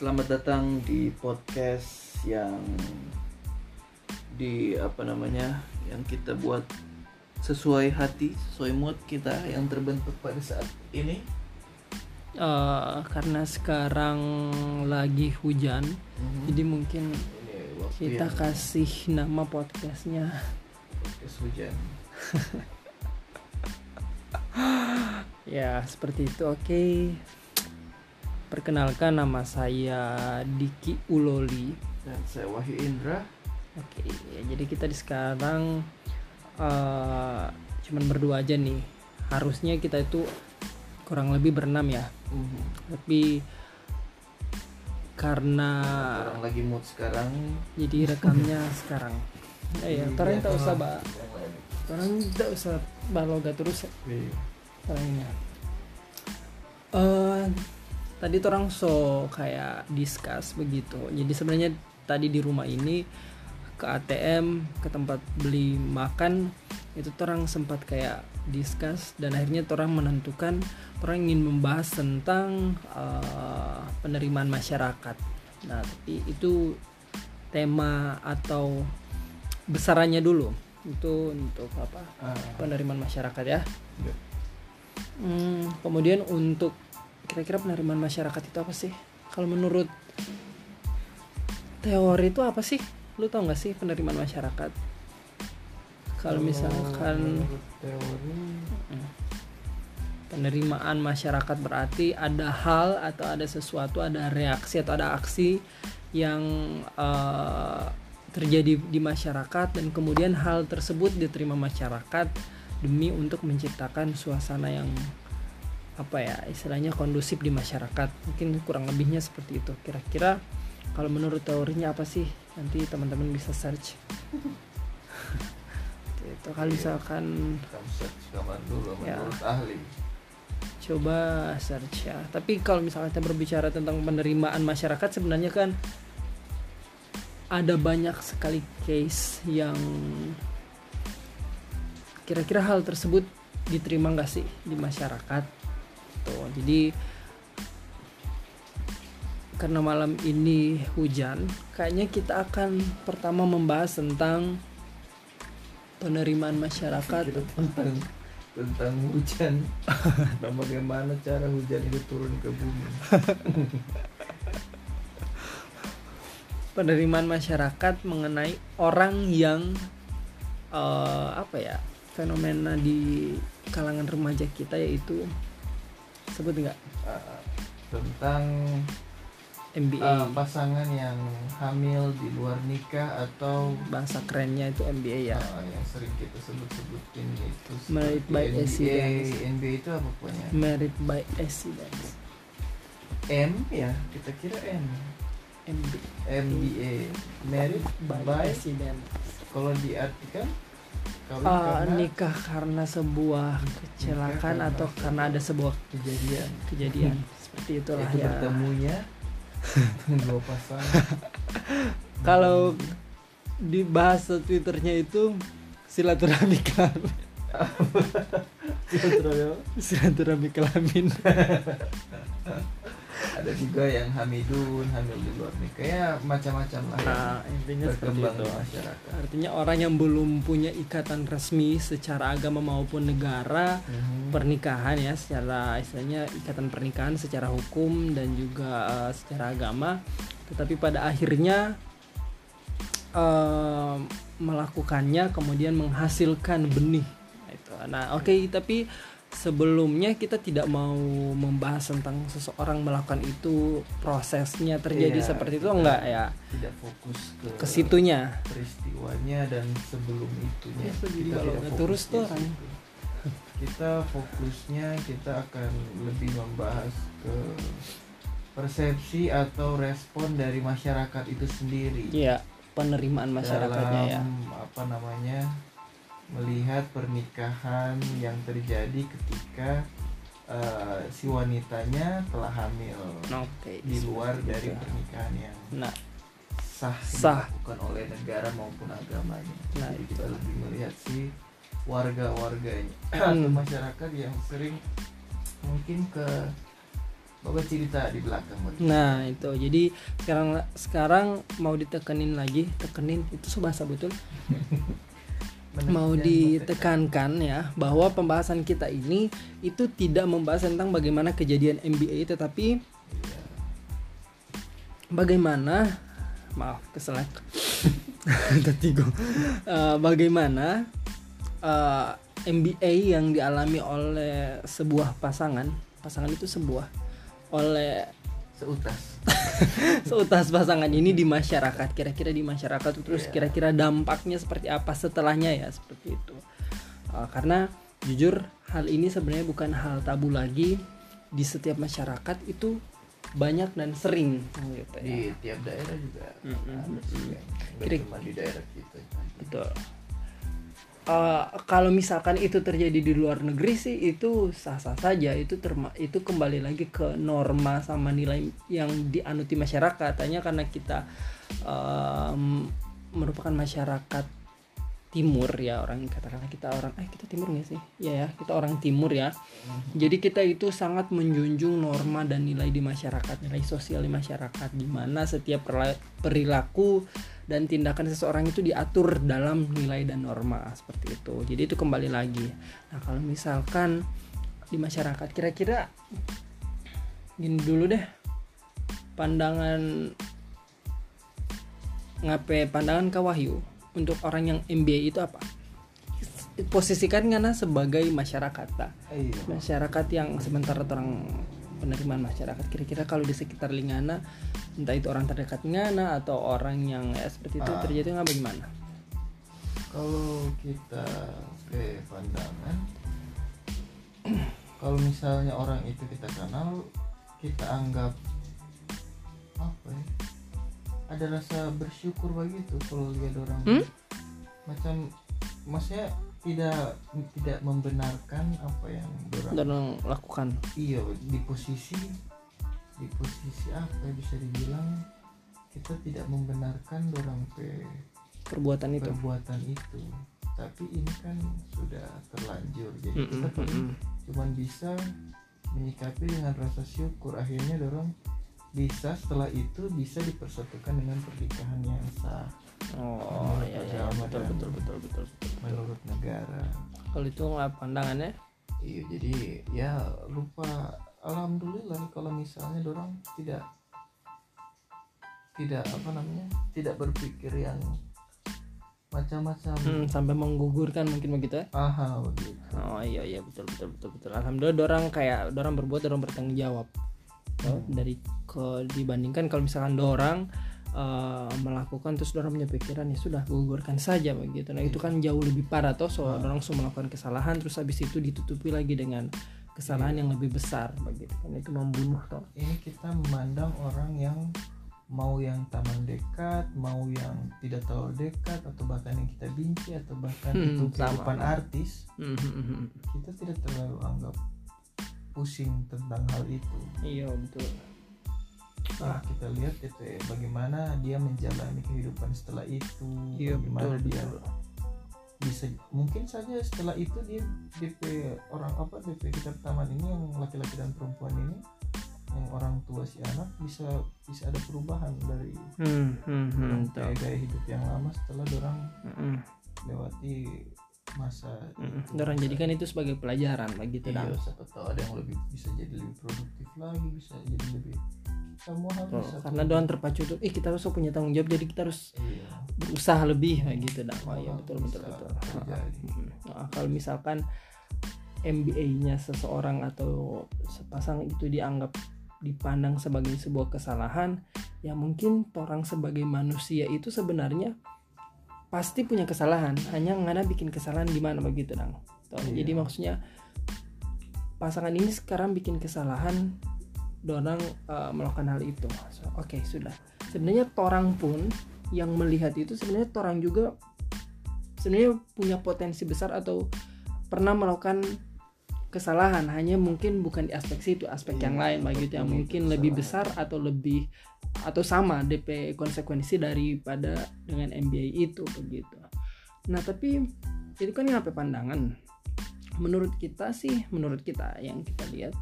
Selamat datang di podcast yang di apa namanya yang kita buat sesuai hati, sesuai mood kita yang terbentuk pada saat ini. Eh, karena sekarang lagi hujan, Mhm. jadi mungkin kita yang kasih nama podcastnya podcast hujan. ya seperti itu. Oke, perkenalkan nama saya Diki Uloli. Dan saya Wahyu Indra. Oke, ya, jadi kita di sekarang eh cuman berdua aja nih. Harusnya kita itu kurang lebih berenam ya, Mhm. tapi karena Orang lagi mood sekarang. jadi rekamnya sekarang. Eh, ya, Iya, orang tak usah bah, orang tak usah baloga terus ya, Iya. orangnya. Eh, tadi tuh orang so kayak discuss begitu. Jadi sebenarnya tadi di rumah ini ke ATM ke tempat beli makan itu orang sempat kayak discuss dan akhirnya orang menentukan orang ingin membahas tentang eh, penerimaan masyarakat. Nah tapi itu tema atau besarannya dulu itu untuk apa Ah, penerimaan masyarakat ya. iya. Hmm, kemudian untuk kira-kira penerimaan masyarakat itu apa sih? Kalau menurut teori itu apa sih? Lu tau gak sih penerimaan masyarakat? Kalau misalkan teori penerimaan masyarakat berarti ada hal atau ada sesuatu, ada reaksi atau ada aksi yang eh, terjadi di masyarakat dan kemudian hal tersebut diterima masyarakat demi untuk menciptakan suasana yang apa ya istilahnya kondusif di masyarakat. Mungkin kurang lebihnya seperti itu. Kira-kira kalau menurut teorinya apa sih? Nanti teman-teman bisa search. Itu kalau misalkan dulu Ya. menurut ahli. coba search ya. Tapi kalau misalnya kita berbicara tentang penerimaan masyarakat sebenarnya kan ada banyak sekali case yang kira-kira hal tersebut diterima nggak sih di masyarakat tuh jadi karena malam ini hujan kayaknya kita akan pertama membahas tentang penerimaan masyarakat. Tentang tentang hujan. Dan bagaimana cara hujan itu turun ke bumi. penerimaan masyarakat mengenai orang yang eh, apa ya fenomena di kalangan remaja kita yaitu sebut nggak? Ah, tentang MBA ah, pasangan yang hamil di luar nikah atau bahasa kerennya itu MBA ya. Ah, yang sering kita sebut-sebutin itu Married by accident. NBA itu apa pokoknya? married by accident. M ya kita kira M. MB, MBA married by, by accident. kalau diartikan kawin Ah, karena nikah karena sebuah kecelakaan karena atau karena ada sebuah kejadian. kejadian. Seperti itulah itu ya. bertemunya dua pasangan. Kalau di bahasa twitternya itu silaturahmi kelamin. Silaturahmi kelamin ada juga yang hamidun hamil di luar nikah. Ya macam-macam lah nah intinya seperti berkembang itu. masyarakat. Artinya orang yang belum punya ikatan resmi secara agama maupun negara Mhm. pernikahan ya secara istilahnya ikatan pernikahan secara hukum dan juga eh, secara agama. Tetapi pada akhirnya eh, melakukannya kemudian menghasilkan benih. Nah, nah oke tapi sebelumnya kita tidak mau membahas tentang seseorang melakukan itu prosesnya terjadi Iya, seperti itu enggak ya? tidak fokus ke ke situnya. peristiwanya dan sebelum itunya. Ya, setuju kita kalau tidak terus tuh orang. kita fokusnya kita akan lebih membahas ke persepsi atau respon dari masyarakat itu sendiri. Ya penerimaan masyarakatnya ya. Dalam apa namanya melihat pernikahan yang terjadi ketika eh, si wanitanya telah hamil oke di luar dari pernikahan yang nah sah, Sah. dilakukan oleh negara maupun agamanya. Nah, Jadi itu. kita lebih melihat si warga-warganya Hmm. atau masyarakat yang sering mungkin ke Bapak cerita di belakang Nah itu jadi sekarang sekarang mau ditekenin lagi tekenin itu bahasa betul mau ditekankan ya bahwa pembahasan kita ini itu tidak membahas tentang bagaimana kejadian MBA tetapi bagaimana maaf keselak tadi gua. Eh, bagaimana eh, MBA yang dialami oleh sebuah pasangan pasangan itu sebuah oleh seutas. Seutas pasangan ini di masyarakat. Kira-kira di masyarakat terus Iya. kira-kira dampaknya seperti apa setelahnya ya? Seperti itu. Uh, karena jujur hal ini sebenarnya bukan hal tabu lagi. Di setiap masyarakat itu banyak dan sering gitu ya. di tiap daerah juga ada nggak Kira- cuma di daerah kita. Betul Uh, kalau misalkan itu terjadi di luar negeri sih itu sah-sah saja. Itu terma itu kembali lagi ke norma sama nilai yang dianuti masyarakat. Hanya karena kita um, merupakan masyarakat timur ya orang katakanlah kita orang eh kita timur nggak sih? Ya ya kita orang timur ya. Jadi kita itu sangat menjunjung norma dan nilai di masyarakat nilai sosial di masyarakat di mana setiap perilaku dan tindakan seseorang itu diatur dalam nilai dan norma seperti itu. Jadi itu kembali lagi. Nah kalau misalkan di masyarakat kira-kira gini dulu deh pandangan ngape pandangan Kak Wahyu untuk orang yang MBA itu apa? Posisikan ngana sebagai masyarakat tak iya. Masyarakat yang sementara orang penerimaan masyarakat kira-kira kalau di sekitar Lingana entah itu orang terdekat Ngana atau orang yang ya seperti itu Ah. terjadi nggak bagaimana kalau kita ke pandangan kalau misalnya orang itu kita kenal kita anggap apa ya ada rasa bersyukur begitu kalau lihat orang Hmm? macam maksudnya tidak tidak membenarkan apa yang orang orang lakukan iya di posisi di posisi apa bisa dibilang kita tidak membenarkan orang pe perbuatan itu. perbuatan itu. Tapi ini kan sudah terlanjur. Jadi Mm-mm, kita paling mm-mm. cuman bisa menyikapi dengan rasa syukur. Akhirnya dorong bisa setelah itu bisa dipersatukan dengan pernikahan yang sah oh iya iya agama betul betul betul betul betul. Menurut negara. Kalau itu pandangannya? Iya jadi ya lupa. Alhamdulillah kalau misalnya dorong tidak tidak apa namanya tidak berpikir yang macam-macam. Hmm, sampai menggugurkan mungkin begitu ya? Aha begitu. Oh iya iya betul betul betul betul. Alhamdulillah dorang kayak dorang berbuat dorang bertanggung jawab. Oh, dari ke dibandingkan kalau misalkan dorang eh, melakukan terus dorang punya pikiran ya sudah gugurkan saja begitu nah itu kan jauh lebih parah toh so Ah. dorang sudah melakukan kesalahan terus habis itu ditutupi lagi dengan kesalahan yang lebih besar begitu kan itu membunuh toh ini kita memandang orang yang mau yang taman dekat, mau yang tidak terlalu dekat, atau bahkan yang kita benci, atau bahkan Hmm, itu sama. kehidupan artis, Hmm, hmm, hmm, hmm. kita tidak terlalu anggap pusing tentang hal itu. iya betul Nah, kita lihat itu ya, bagaimana dia menjalani kehidupan setelah itu, iya bagaimana betul dia betul. bisa mungkin saja setelah itu dia DP orang apa DP kita taman ini yang laki-laki dan perempuan ini yang orang tua si anak bisa bisa ada perubahan dari hmm, hmm, hmm, gaya, gaya hidup yang lama setelah orang Hmm, hmm, lewati masa dorang masa- jadikan itu sebagai pelajaran begitu iya dong siapa tahu ada yang lebih bisa jadi lebih produktif lagi bisa jadi lebih semua hal Tuh, bisa karena doang terpacu tuh eh kita harus punya tanggung jawab jadi kita harus iya. berusaha lebih kayak gitu dah oh iya hal betul betul betul. Hmm. Nah, kalau misalkan MBA-nya seseorang atau sepasang itu dianggap dipandang sebagai sebuah kesalahan ya mungkin orang sebagai manusia itu sebenarnya pasti punya kesalahan hanya ngana bikin kesalahan di mana begitu dong Tuh, Iya. jadi maksudnya pasangan ini sekarang bikin kesalahan dorang eh, melakukan hal itu. So, oke sudah. Sebenarnya torang pun yang melihat itu sebenarnya torang juga sebenarnya punya potensi besar atau pernah melakukan kesalahan hanya mungkin bukan di aspek situ aspek yang lain begitu yang mungkin itu lebih kesalahan. besar atau lebih atau sama DP konsekuensi daripada dengan MBA itu begitu nah tapi itu kan yang apa pandangan menurut kita sih menurut kita yang kita lihat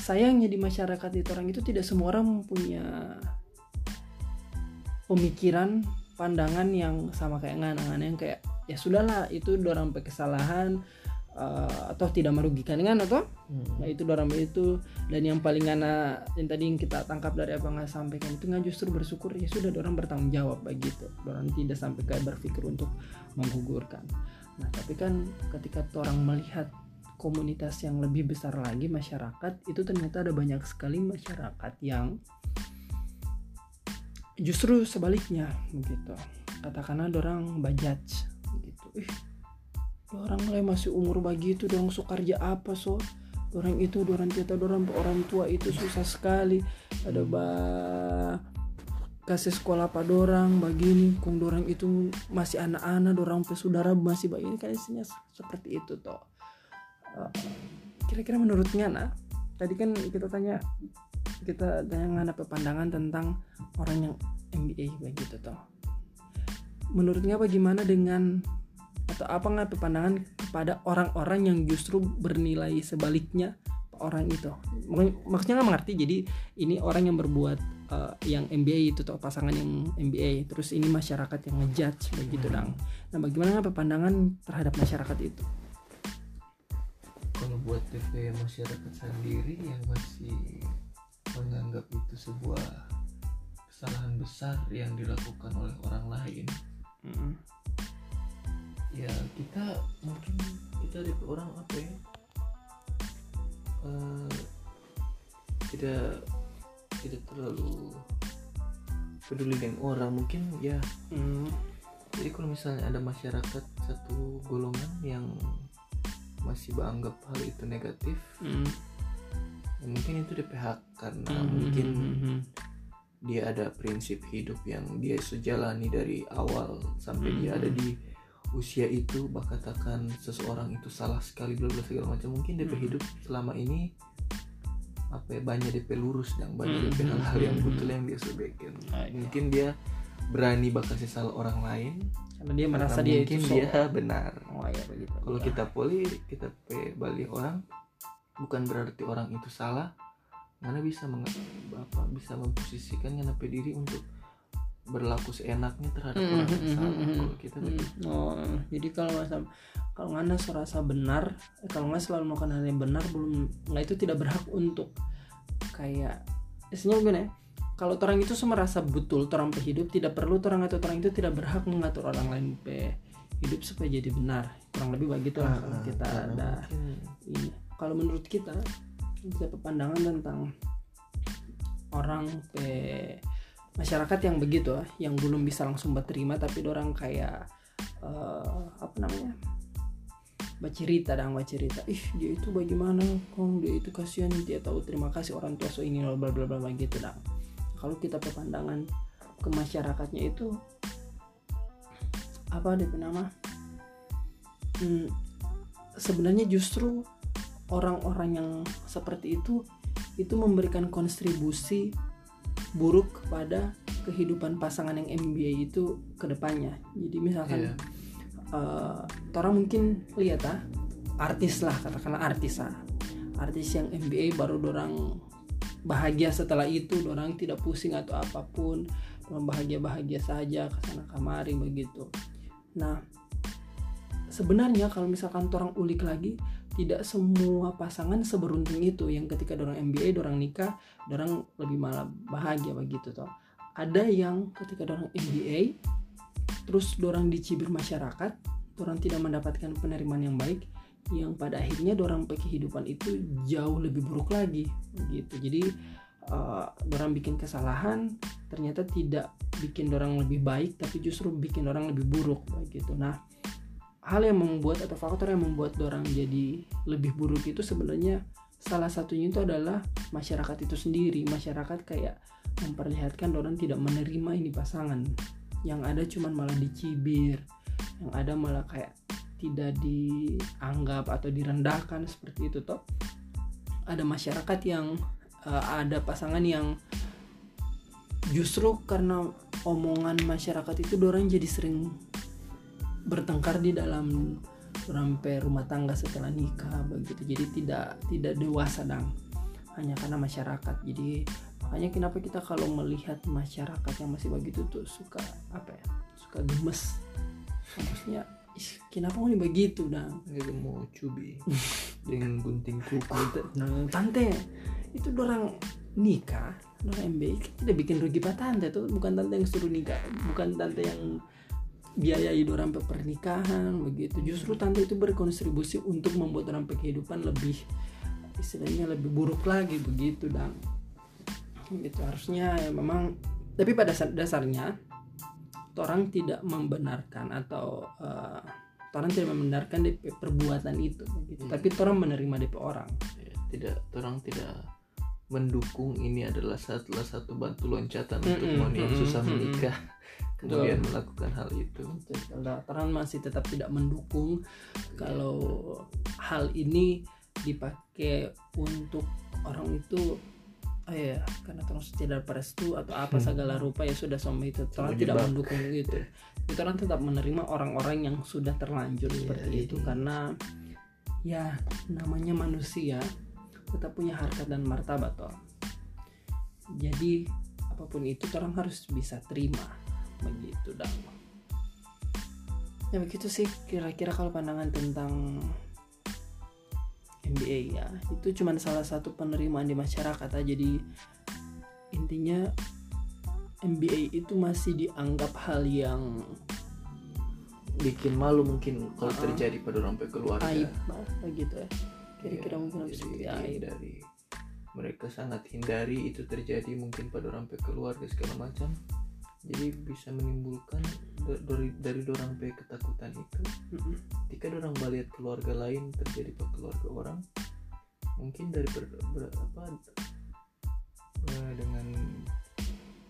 sayangnya di masyarakat itu orang itu tidak semua orang punya pemikiran pandangan yang sama kayak nganangan yang kayak ya sudahlah itu dorang pakai kesalahan uh, atau tidak merugikan kan atau? Hmm. nah itu dorang itu. Dan yang paling ngana yang tadi yang kita tangkap dari apa Ngana sampaikan itu nggak justru bersyukur ya sudah dorang bertanggung jawab begitu dorang tidak sampai kayak berpikir untuk menggugurkan. Nah tapi kan ketika orang melihat komunitas yang lebih besar lagi masyarakat itu ternyata ada banyak sekali masyarakat yang justru sebaliknya begitu. Katakanlah dorang bajaj gitu ih orang lain masih umur begitu dorang so kerja apa so orang itu dorang kita dorang orang tua itu susah sekali. Ada ba kasih sekolah apa dorang begini kung dorang itu masih anak-anak dorang pesudara masih begini kan isinya seperti itu toh. Eh, kira-kira menurutnya nah tadi kan kita tanya kita tanya ngana pandangan tentang orang yang MBA begitu toh. Menurutnya bagaimana dengan atau apa nggak pandangan kepada orang-orang yang justru bernilai sebaliknya orang itu. Mak- maksudnya nggak mengerti jadi ini orang yang berbuat eh, yang MBA itu atau pasangan yang MBA terus ini masyarakat yang ngejudge begitu dong nah bagaimana pandangan terhadap masyarakat itu? Kalau buat DP masyarakat sendiri yang masih menganggap itu sebuah kesalahan besar yang dilakukan oleh orang lain Mm. Ya kita mungkin kita DP orang apa ya Eh, tidak tidak terlalu peduli dengan orang mungkin ya Mm. jadi kalau misalnya ada masyarakat satu golongan yang masih menganggap hal itu negatif Mm. ya mungkin itu DPH karena Mm. mungkin Mm. dia ada prinsip hidup yang dia sejalani dari awal sampai dia Hmm. ada di usia itu bah katakan seseorang itu salah sekali bla bla segala macam. Mungkin DP Hmm. hidup selama ini apa ya banyak DP lurus dan banyak Hmm. DP hal-hal yang betul yang dia sebaikkan. Ah, iya. mungkin dia berani bakal salah orang lain. Karena dia merasa karena dia mungkin itu dia benar. Oh ya begitu. Kalau kita poli kita balik orang bukan berarti orang itu salah. Mana bisa apa bisa memposisikan ngapain diri untuk berlaku seenaknya terhadap Mm, orang yang mm, salah mm, mm, kalau kita Hmm, begitu Oh, jadi kalau sam- kalau nggak serasa benar, eh, kalau nggak selalu melakukan hal yang benar, belum nggak itu tidak berhak untuk kayak, isinya gimana ya? Kalau orang itu semua merasa betul, orang hidup tidak perlu orang atau orang itu tidak berhak mengatur orang lain pe hidup supaya jadi benar. Kurang lebih begitu lah kalau Ah, kita karena ada ini. Kalau menurut kita, kita pandangan tentang orang pe masyarakat yang begitu ah, yang belum bisa langsung berterima tapi orang kayak eh, apa namanya bercerita dan bercerita ih dia itu bagaimana? Kong dia itu kasihan dia tahu terima kasih orang tua so ini bla bla bla gitu dang. Kalau kita pe pandangan ke masyarakatnya itu apa dia nama? Hmm, sebenarnya justru orang-orang yang seperti itu itu memberikan kontribusi buruk kepada kehidupan pasangan yang MBA itu ke depannya. Jadi misalkan Iya. eh, orang mungkin lihat ah artis lah katakanlah artis ah artis yang MBA baru dorang bahagia setelah itu dorang tidak pusing atau apa pun dorang bahagia bahagia saja ke sana kamari begitu nah sebenarnya kalau misalkan orang ulik lagi tidak semua pasangan seberuntung itu. Yang ketika dorang MBA dorang nikah dorang lebih malah bahagia begitu toh. Ada yang ketika dorang MBA terus dorang dicibir masyarakat dorang tidak mendapatkan penerimaan yang baik yang pada akhirnya dorang kehidupan itu jauh lebih buruk lagi gitu jadi eh, dorang bikin kesalahan ternyata tidak bikin dorang lebih baik tapi justru bikin orang lebih buruk begitu. Nah hal yang membuat atau faktor yang membuat dorang jadi lebih buruk itu sebenarnya salah satunya itu adalah masyarakat itu sendiri. Masyarakat kayak memperlihatkan orang tidak menerima ini pasangan. Yang ada cuman malah dicibir yang ada malah kayak tidak dianggap atau direndahkan seperti itu toh. Ada masyarakat yang eh, ada pasangan yang justru karena omongan masyarakat itu orang jadi sering bertengkar di dalam sampai rumah tangga setelah nikah begitu. Jadi tidak tidak dewasa dang. Hanya karena masyarakat. Jadi makanya kenapa kita kalau melihat masyarakat yang masih begitu tuh suka apa ya suka gemes. Maksudnya "Ih, kenapa mau begitu dong Nggak mau cubi. Dengan gunting kuku. Nah, tante. Itu orang nikah orang MBI tidak bikin rugi pak tante tuh. Bukan tante yang suruh nikah bukan tante yang biayai orang pe pernikahan begitu. Justru tante itu berkontribusi untuk membuat orang kehidupan lebih istilahnya lebih buruk lagi begitu dan gitu harusnya ya memang. Tapi pada dasar- dasarnya orang tidak membenarkan atau eh, orang tidak membenarkan DP perbuatan itu begitu. Hmm. tapi orang menerima DP orang. Ya, tidak orang tidak mendukung ini adalah salah satu batu loncatan untuk Mm-mm, moni yang mm-mm, susah menikah kemudian melakukan hal itu. Kalau orang masih tetap tidak mendukung kalau hal ini dipakai untuk orang itu oh ya karena terus tidak restu atau apa segala rupa ya sudah sama itu Sama tidak mendukung gitu itu orang tetap menerima orang-orang yang sudah terlanjur Iya, seperti iya. itu karena ya namanya manusia tetap punya harkat dan martabat toh. Jadi apa pun itu orang harus bisa terima begitu dong ya begitu sih kira-kira kalau pandangan tentang MBA ya. Itu cuma salah satu penerimaan di masyarakat aja. Jadi intinya MBA itu masih dianggap hal yang bikin malu mungkin kalau Uh-uh. terjadi pada orang keluarga. Aib bah, begitu ya. Kira-kira Iya, mungkin aib. dari mereka sangat hindari itu terjadi mungkin pada orang keluarga segala macam jadi bisa menimbulkan da- dari dari orang pe ketakutan itu Mm-mm. ketika orang melihat keluarga lain terjadi pada keluarga orang mungkin dari ber, ber- apa eh, dengan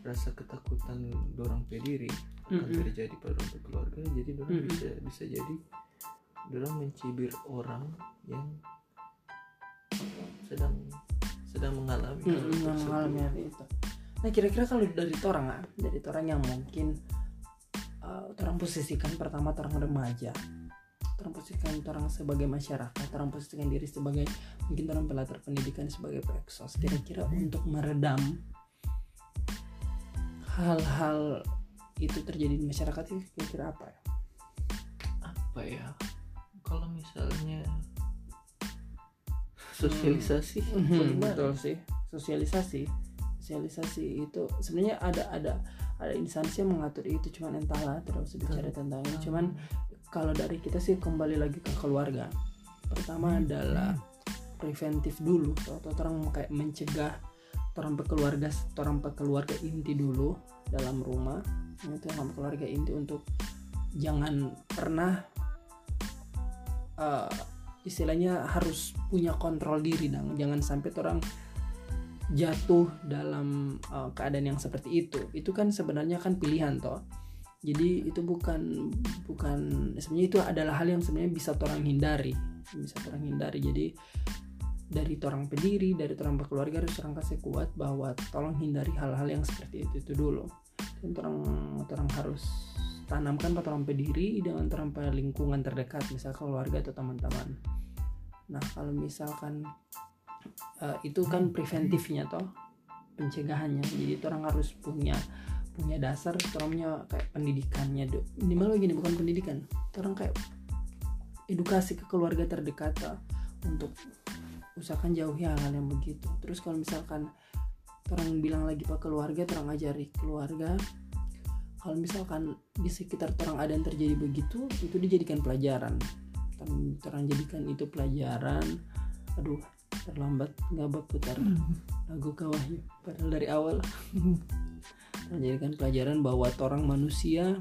rasa ketakutan dorang pe diri akan terjadi pada keluarga jadi dorang bisa bisa jadi dorang mencibir orang yang sedang sedang mengalami hal yang tersebut. mengalami hal itu nah kira-kira kalau dari orang ah dari orang yang mungkin uh, orang posisikan pertama orang remaja orang posisikan orang sebagai masyarakat orang posisikan diri sebagai mungkin orang pelatar pendidikan sebagai peksos kira-kira untuk meredam hal-hal itu terjadi di masyarakat itu kira-kira apa ya? Apa ya? Kalau misalnya sosialisasi Mhm, bagaimana? betul sih. Sosialisasi sosialisasi itu sebenarnya ada ada ada instansi yang mengatur itu cuman entahlah tidak usah bicara tentang ini cuman kalau dari kita sih kembali lagi ke keluarga. Pertama adalah preventif dulu. Atau orang kayak mencegah orang berkeluarga orang berkeluarga inti dulu dalam rumah. Itu yang keluarga inti untuk jangan pernah eh, istilahnya harus punya kontrol diri dong. Jangan sampai orang jatuh dalam uh, keadaan yang seperti itu. Itu kan sebenarnya kan pilihan toh. Jadi itu bukan bukan sebenarnya itu adalah hal yang sebenarnya bisa orang hindari. Bisa orang hindari. Jadi dari orang pendiri dari orang berkeluarga harus orang kasih kuat bahwa tolong hindari hal-hal yang seperti itu itu dulu. Dan orang orang harus tanamkan pada orang pendiri dengan orang lingkungan terdekat misal keluarga atau teman-teman. Nah kalau misalkan eh, itu kan preventifnya toh pencegahannya. Jadi orang harus punya punya dasar orang punya kayak pendidikannya. Do- minimal begini bukan pendidikan. Orang kayak edukasi ke keluarga terdekat toh, untuk usahakan jauhi hal-hal yang begitu. Terus kalau misalkan orang bilang lagi pak keluarga orang ajari keluarga kalau misalkan di sekitar orang ada yang terjadi begitu itu dijadikan pelajaran. Orang jadikan itu pelajaran. Aduh terlambat nggak berputar. Lagu kawahyu padahal dari awal. Menjadikan pelajaran bahwa orang manusia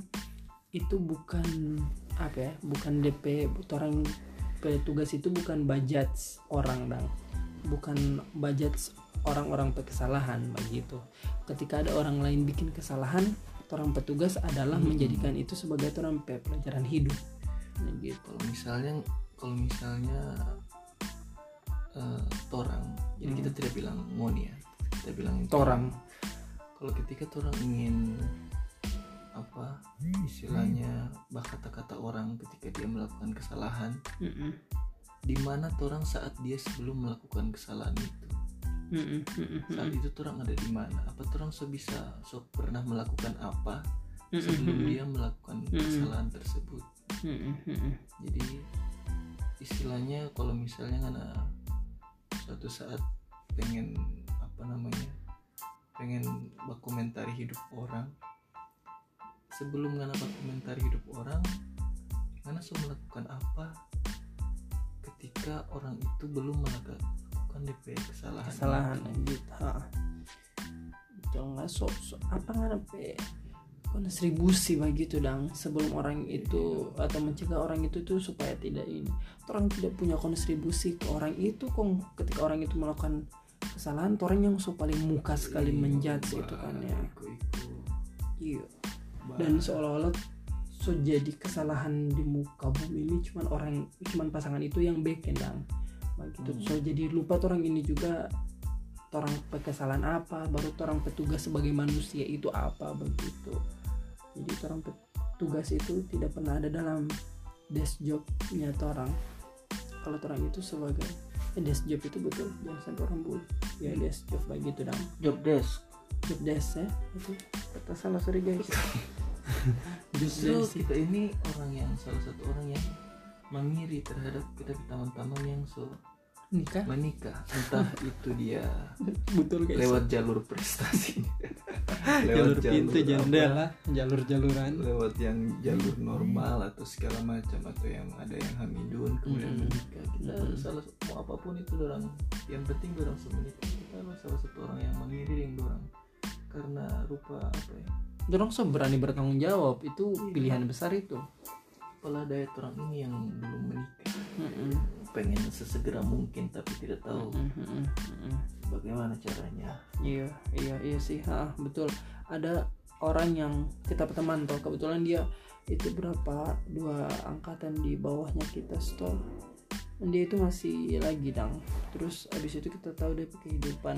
itu bukan apa ya bukan DP orang petugas itu bukan budget orang dang. Bukan budget orang-orang kesalahan begitu. Ketika ada orang lain bikin kesalahan orang petugas adalah Hmm. menjadikan itu sebagai orang pe- pelajaran hidup. Nah, gitu. Kalau misalnya kalau misalnya eh, torang. Jadi Hmm. kita tidak bilang ngoni ya. Kita bilang Torang. kalau ketika torang ingin apa istilahnya bah kata-kata orang ketika dia melakukan kesalahan Mm-mm. di mana torang saat dia sebelum melakukan kesalahan itu? Mm-mm, saat itu orang ada di mana? Apa orang so bisa so pernah melakukan apa sebelum dia melakukan kesalahan tersebut? Jadi istilahnya kalau misalnya karena suatu saat pengen apa namanya pengen komentari hidup orang. Sebelum ngana komentari hidup orang ngana so melakukan apa ketika orang itu belum melakukan DP kesalahan kesalahan gitu jangan so, so apa nggak pe kontribusi begitu dang. Sebelum orang itu atau mencegah orang itu tuh supaya tidak ini. Orang tidak punya kontribusi ke orang itu kok ketika orang itu melakukan kesalahan orang yang so paling muka sekali Iya, menjudge itu kan ya. Iya. Dan seolah-olah so jadi kesalahan di muka bumi ini cuman orang cuman pasangan itu yang bikin dang. Begitu Hmm. so jadi lupa orang ini juga orang kesalahan apa baru orang petugas sebagai manusia itu apa begitu jadi orang petugas itu tidak pernah ada dalam desk jobnya orang kalau orang itu sebagai eh, desk job itu betul jangan sampai orang bull ya desk job begitu dang job desk? Job desk ya. Itu kata salah sorry guys. Justru desk. kita ini orang yang salah satu orang yang mengiri terhadap kita teman-teman yang so nikah menikah. Entah itu dia betul guys. lewat jalur prestasi. Jalur lewat pintu jendela jalur jaluran lewat yang jalur normal atau segala macam atau yang ada yang hamidun kemudian Mm. menikah kita Mm. salah mau apa pun itu orang yang penting orang menikah. Kita adalah salah satu orang yang mengiring yang orang karena rupa apa ya? Dorong so berani bertanggung jawab. Itu Iya. pilihan besar itu kepala daya orang ini yang belum menikah. Mm-mm. pengen sesegera mungkin tapi tidak tahu mm-mm. bagaimana caranya. Iya iya iya sih. Ha, betul. Ada orang yang kita teman toh kebetulan dia itu berapa? Dua angkatan di bawahnya kita store dia itu masih lagi dang. Terus abis itu kita tahu dia kehidupan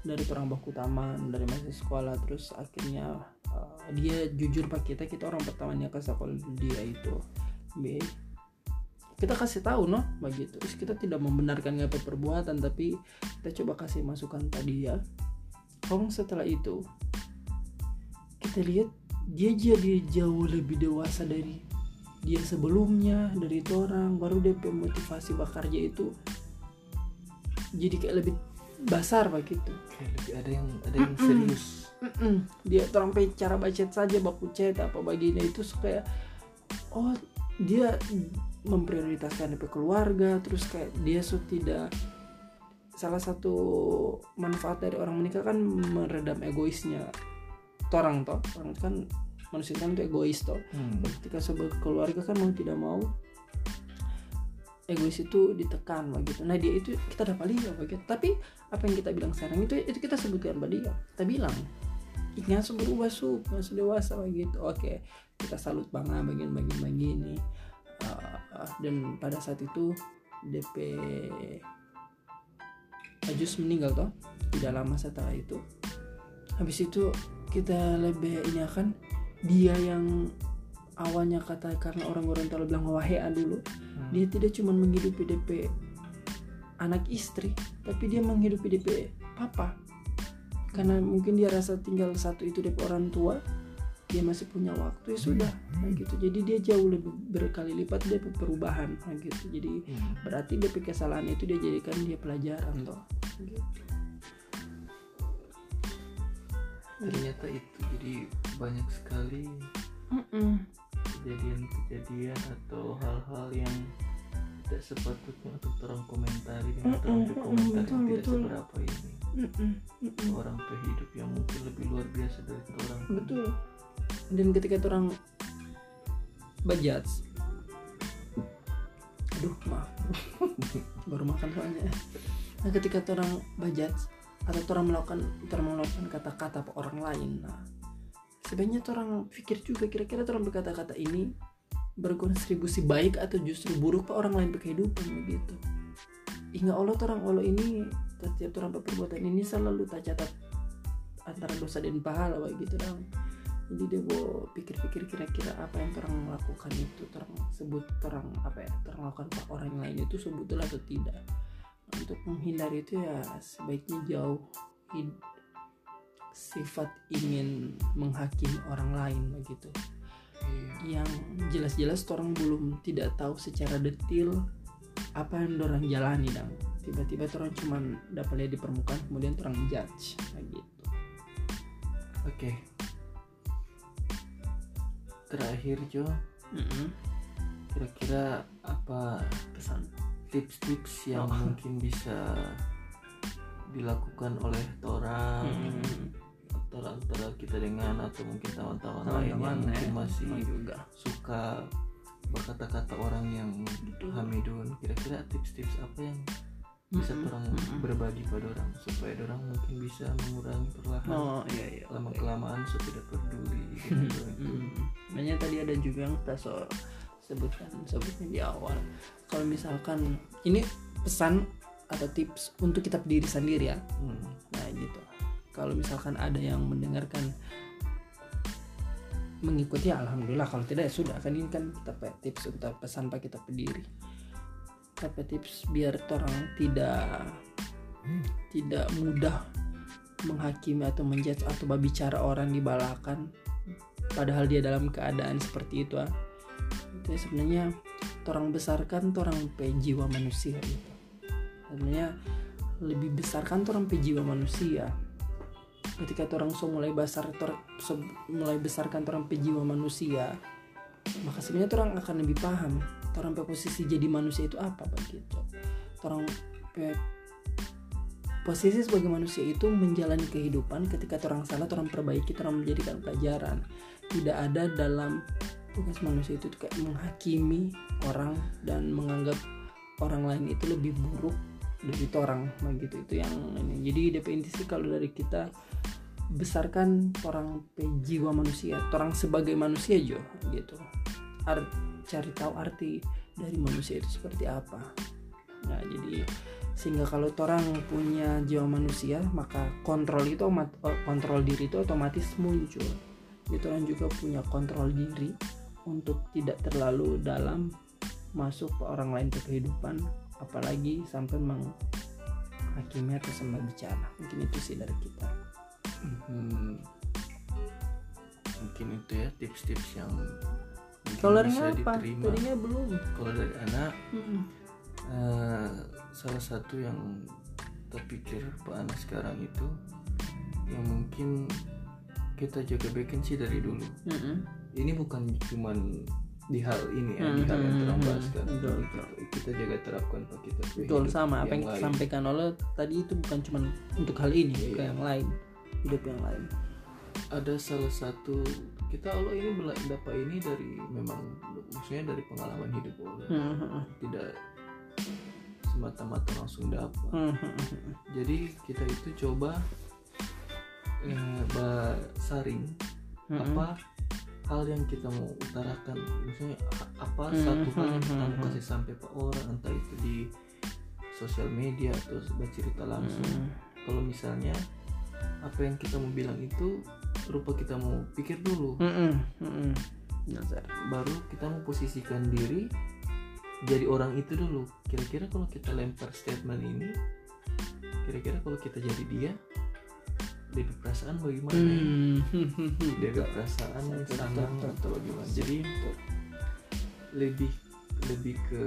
dari orang baku taman dari masih sekolah terus akhirnya uh, dia jujur pak kita kita orang pertamanya ke sekolah dia itu. B kita kasih tahu noh begitu. Terus kita tidak membenarkan apa perbuatan tapi kita coba kasih masukan tadi ya Kong setelah itu kita lihat dia jadi jauh lebih dewasa dari dia sebelumnya dari itu orang. Baru dia motivasi bakarnya itu jadi kayak lebih besar begitu. Kayak lebih ada yang ada yang serius. Mm-mm. dia sampai cara baca saja baku chat apa baginya itu supaya oh dia memprioritaskan DP keluarga terus kayak dia so tidak salah satu manfaat dari orang menikah kan meredam egoisnya. Orang toh orang kan manusia kan itu egois toh. Hmm. ketika sebagai keluarga kan mau tidak mau egois itu ditekan begitu nah dia itu kita dapat lihat begitu tapi apa yang kita bilang sekarang itu itu kita sebutkan pada dia. Kita bilang ingat berubah su masuk dewasa begitu oke kita salut bangga bagian bagian begini Uh, dan pada saat itu DP Ajus meninggal toh tidak lama setelah itu. Habis itu kita lebih ini akan dia yang awalnya kata karena orang Gorontalo bilang wahea dulu Hmm. dia tidak cuma menghidupi DP anak istri tapi dia menghidupi DP papa karena mungkin dia rasa tinggal satu itu DP orang tua dia masih punya waktu ya sudah nah gitu jadi dia jauh lebih berkali lipat DP perubahan nah gitu jadi Hmm. berarti DP kesalahan itu dia jadikan dia pelajaran toh gitu. ternyata itu jadi banyak sekali Mm-mm. Kejadian-kejadian atau hal-hal yang tidak sepatutnya untuk orang komentari dengan Mm-mm, orang mm-mm, berkomentar betul, yang tidak betul. seberapa ini. Orang hidup yang mungkin lebih luar biasa dari orang. Betul. Dan ketika orang bajat aduh maaf. Baru makan soalnya. Nah ketika orang bajat atau orang melakukan orang melakukan kata-kata orang lain nah sebenarnya tuh orang pikir juga kira-kira tuh orang berkata-kata ini berkontribusi baik atau justru buruk ke orang lain berkehidupan begitu. Hingga Allah orang Allah ini setiap orang perbuatan ini selalu tak catat antara dosa dan pahala begitu dong. Jadi dia mau pikir-pikir kira-kira apa yang orang lakukan itu orang sebut orang apa ya orang lakukan ke orang lain itu sebetulnya atau tidak. Untuk menghindari itu ya sebaiknya jauh sifat ingin menghakimi orang lain begitu Iya. yang jelas-jelas orang belum tidak tahu secara detail apa yang orang jalani dong tiba-tiba orang cuma dapat lihat di permukaan kemudian orang judge kayak gitu Oke. Terakhir Jo, Mm-mm. kira-kira apa pesan tips-tips yang Oh. mungkin bisa dilakukan oleh orang Mm-mm. Antara antara kita dengan atau mungkin teman-teman lain yang Teman-teman mungkin ya, masih sama juga suka berkata-kata orang yang Betul. hamidun kira-kira tips-tips apa yang bisa Mm-mm. orang berbagi pada orang supaya orang mungkin bisa mengurangi perlahan oh iya iya lama kelamaan so tidak peduli dengan orang itu Hmm. Makanya tadi ada juga yang kita so sebutkan sebutnya di awal. Kalau misalkan ini pesan atau tips untuk kita berdiri sendiri ya. Hmm. Nah gitu. Kalau misalkan ada yang mendengarkan mengikuti ya alhamdulillah. Kalau tidak ya sudah. Kan ini kan kita tips untuk pesan pak kita berdiri tapi tips biar orang tidak tidak mudah menghakimi atau menjudge atau berbicara orang di balakan. Padahal dia dalam keadaan seperti itu ah. itu ya sebenarnya orang besarkan orang pe jiwa manusia gitu. Sebenarnya lebih besarkan orang pe jiwa manusia ketika orang so mulai besar tor- so mulai besarkan orang pe jiwa manusia maka sebenarnya orang akan lebih paham orang posisi jadi manusia itu apa begitu orang posisi sebagai manusia itu menjalani kehidupan ketika orang salah orang perbaiki orang menjadikan pelajaran. Tidak ada dalam tugas manusia itu kayak menghakimi orang dan menganggap orang lain itu lebih buruk dari orang begitu itu yang ini. Jadi DP sih kalau dari kita besarkan orang jiwa manusia orang sebagai manusia jo gitu. Ar- cari tahu arti dari manusia itu seperti apa. Nah jadi sehingga kalau orang punya jiwa manusia maka kontrol itu kontrol diri itu otomatis muncul. Jadi orang juga punya kontrol diri untuk tidak terlalu dalam masuk ke orang lain ke kehidupan apalagi sampai menghakimi atau sampai bicara. Mungkin itu sih dari kita. Hmm. mungkin itu ya tips-tips yang kalau dari bisa apa? diterima. Tadinya belum. Kalau dari anak Mm-mm. eh, salah satu yang terpikir Pak Ana sekarang itu yang mungkin kita jaga bikin sih dari dulu. Mm-mm. ini bukan cuman di hal ini ya di hal yang Hmm, hmm, bahas sekarang betul, kita, kita jaga terapkan Pak kita betul sama apa yang lain. disampaikan oleh tadi itu bukan cuma untuk hal ini Iya. ke yang lain hidup yang lain ada salah satu kita Allah ini dapat ini dari memang maksudnya dari pengalaman hidup Allah Mm-mm. tidak semata-mata langsung dapat Mm-mm. jadi kita itu coba eh, saring Mm-mm. apa hal yang kita mau utarakan misalnya apa Hmm, satu hal yang hmm, kita mau hmm, kasih sampai ke orang entah itu di sosial media atau bercerita langsung Mm-mm. kalau misalnya apa yang kita mau bilang itu rupa kita mau pikir dulu. Mm-mm. Nazar. baru kita mau posisikan diri jadi orang itu dulu kira-kira kalau kita lempar statement ini kira-kira kalau kita jadi dia dari perasaan bagaimana ya? Hmm. dari perasaan senang atau bagaimana? Jadi lebih lebih ke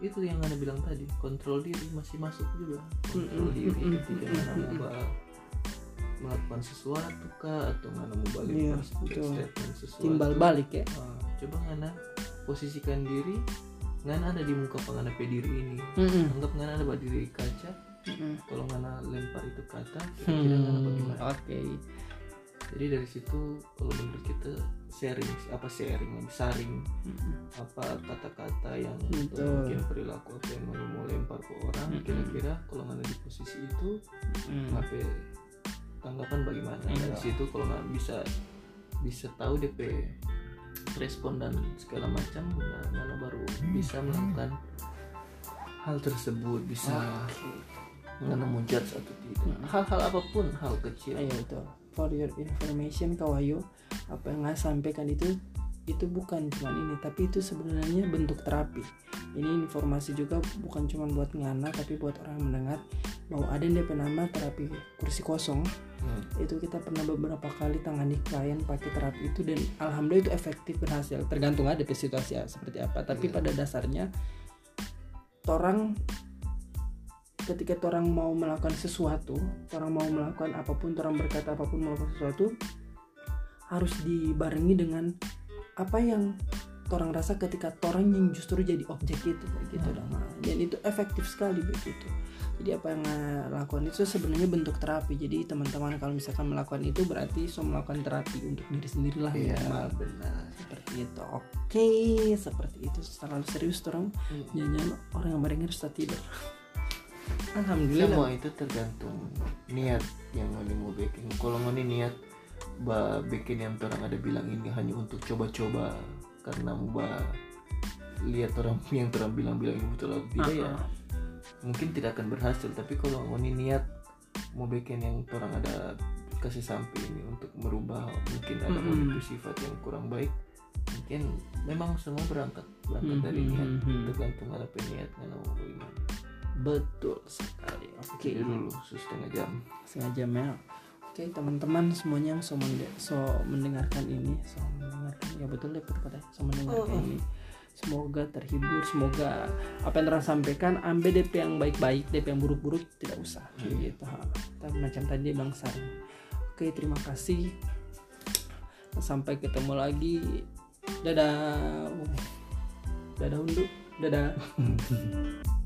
itu yang anda bilang tadi kontrol diri masih masuk juga. Kontrol Mm-mm, diri mm-mm, ketika mm-mm, mana mau melakukan sesuatu kah atau mana mau balik betul. statement sesuatu. Timbal balik ya? Ah, coba ngana posisikan diri. Ngana ada di muka pengana diri ini. Mm-mm. anggap ngana ada diri kaca Mm-mm. kalau ngana lempar itu kata kira-kira ngana Hmm, bagaimana oke jadi dari situ kalau menurut kita sharing apa sharing saring Mm-mm. apa kata-kata yang Betul. atau mungkin perilaku apa yang mau mau lempar ke orang kira-kira kalau ngana di posisi itu Mm. apa tanggapan bagaimana Iya. dari situ kalau nggak bisa bisa tahu DP respon dan segala macam nah, mana baru bisa melakukan hal tersebut bisa mana mau judge atau tidak Hmm. hal-hal apa pun hal kecil Ayo itu for your information kawayo apa yang nggak sampaikan itu itu bukan cuma ini tapi itu sebenarnya bentuk terapi ini informasi juga bukan cuma buat ngana tapi buat orang yang mendengar bahwa ada yang nama terapi kursi kosong Hmm. itu kita pernah beberapa kali tangani klien pakai terapi itu dan alhamdulillah itu efektif berhasil tergantung ada situasi ya, seperti apa tapi Iya. pada dasarnya orang ketika orang mau melakukan sesuatu orang mau melakukan apa pun orang berkata apa pun melakukan sesuatu harus dibarengi dengan apa yang orang rasa ketika orang yang justru jadi objek itu kayak gitu Hmm. Nah, dan itu efektif sekali begitu. Jadi apa yang eh, lakukan itu sebenarnya bentuk terapi. Jadi teman-teman kalau misalkan melakukan itu berarti so melakukan terapi untuk diri sendirilah Iya, minimal. benar. seperti itu. Oke seperti itu. Terlalu serius orang Hmm. jangan orang yang mendengar sudah tidur alhamdulillah. Semua itu tergantung niat yang ngoni mau bikin. Kalau ngoni niat ba bikin yang orang ada bilang ini hanya untuk coba-coba karena ba lihat orang yang orang bilang-bilang ini betul atau tidak ya. Ah, ah. mungkin tidak akan berhasil tapi kalau ngoni niat mau bikin yang orang ada kasih sampai ini untuk merubah mungkin ada mm sifat yang kurang baik mungkin memang semua berangkat berangkat Mm, dari mm, niat tergantung ada peniat nggak mau bagaimana betul sekali. Oke. Jadi dulu setengah jam. Sengaja Mel oke teman-teman semuanya yang so, mende- so mendengarkan ini so mendengarkan ya betul deh betul kata so mendengarkan Oh, ini. Semoga terhibur semoga apa yang terang sampaikan ambil DP yang baik-baik DP yang buruk-buruk tidak usah. Hmm. gitu. Ha. Tapi macam tadi dia bilang saran. Oke terima kasih. Sampai ketemu lagi. Dadah. Dadah undu. Dadah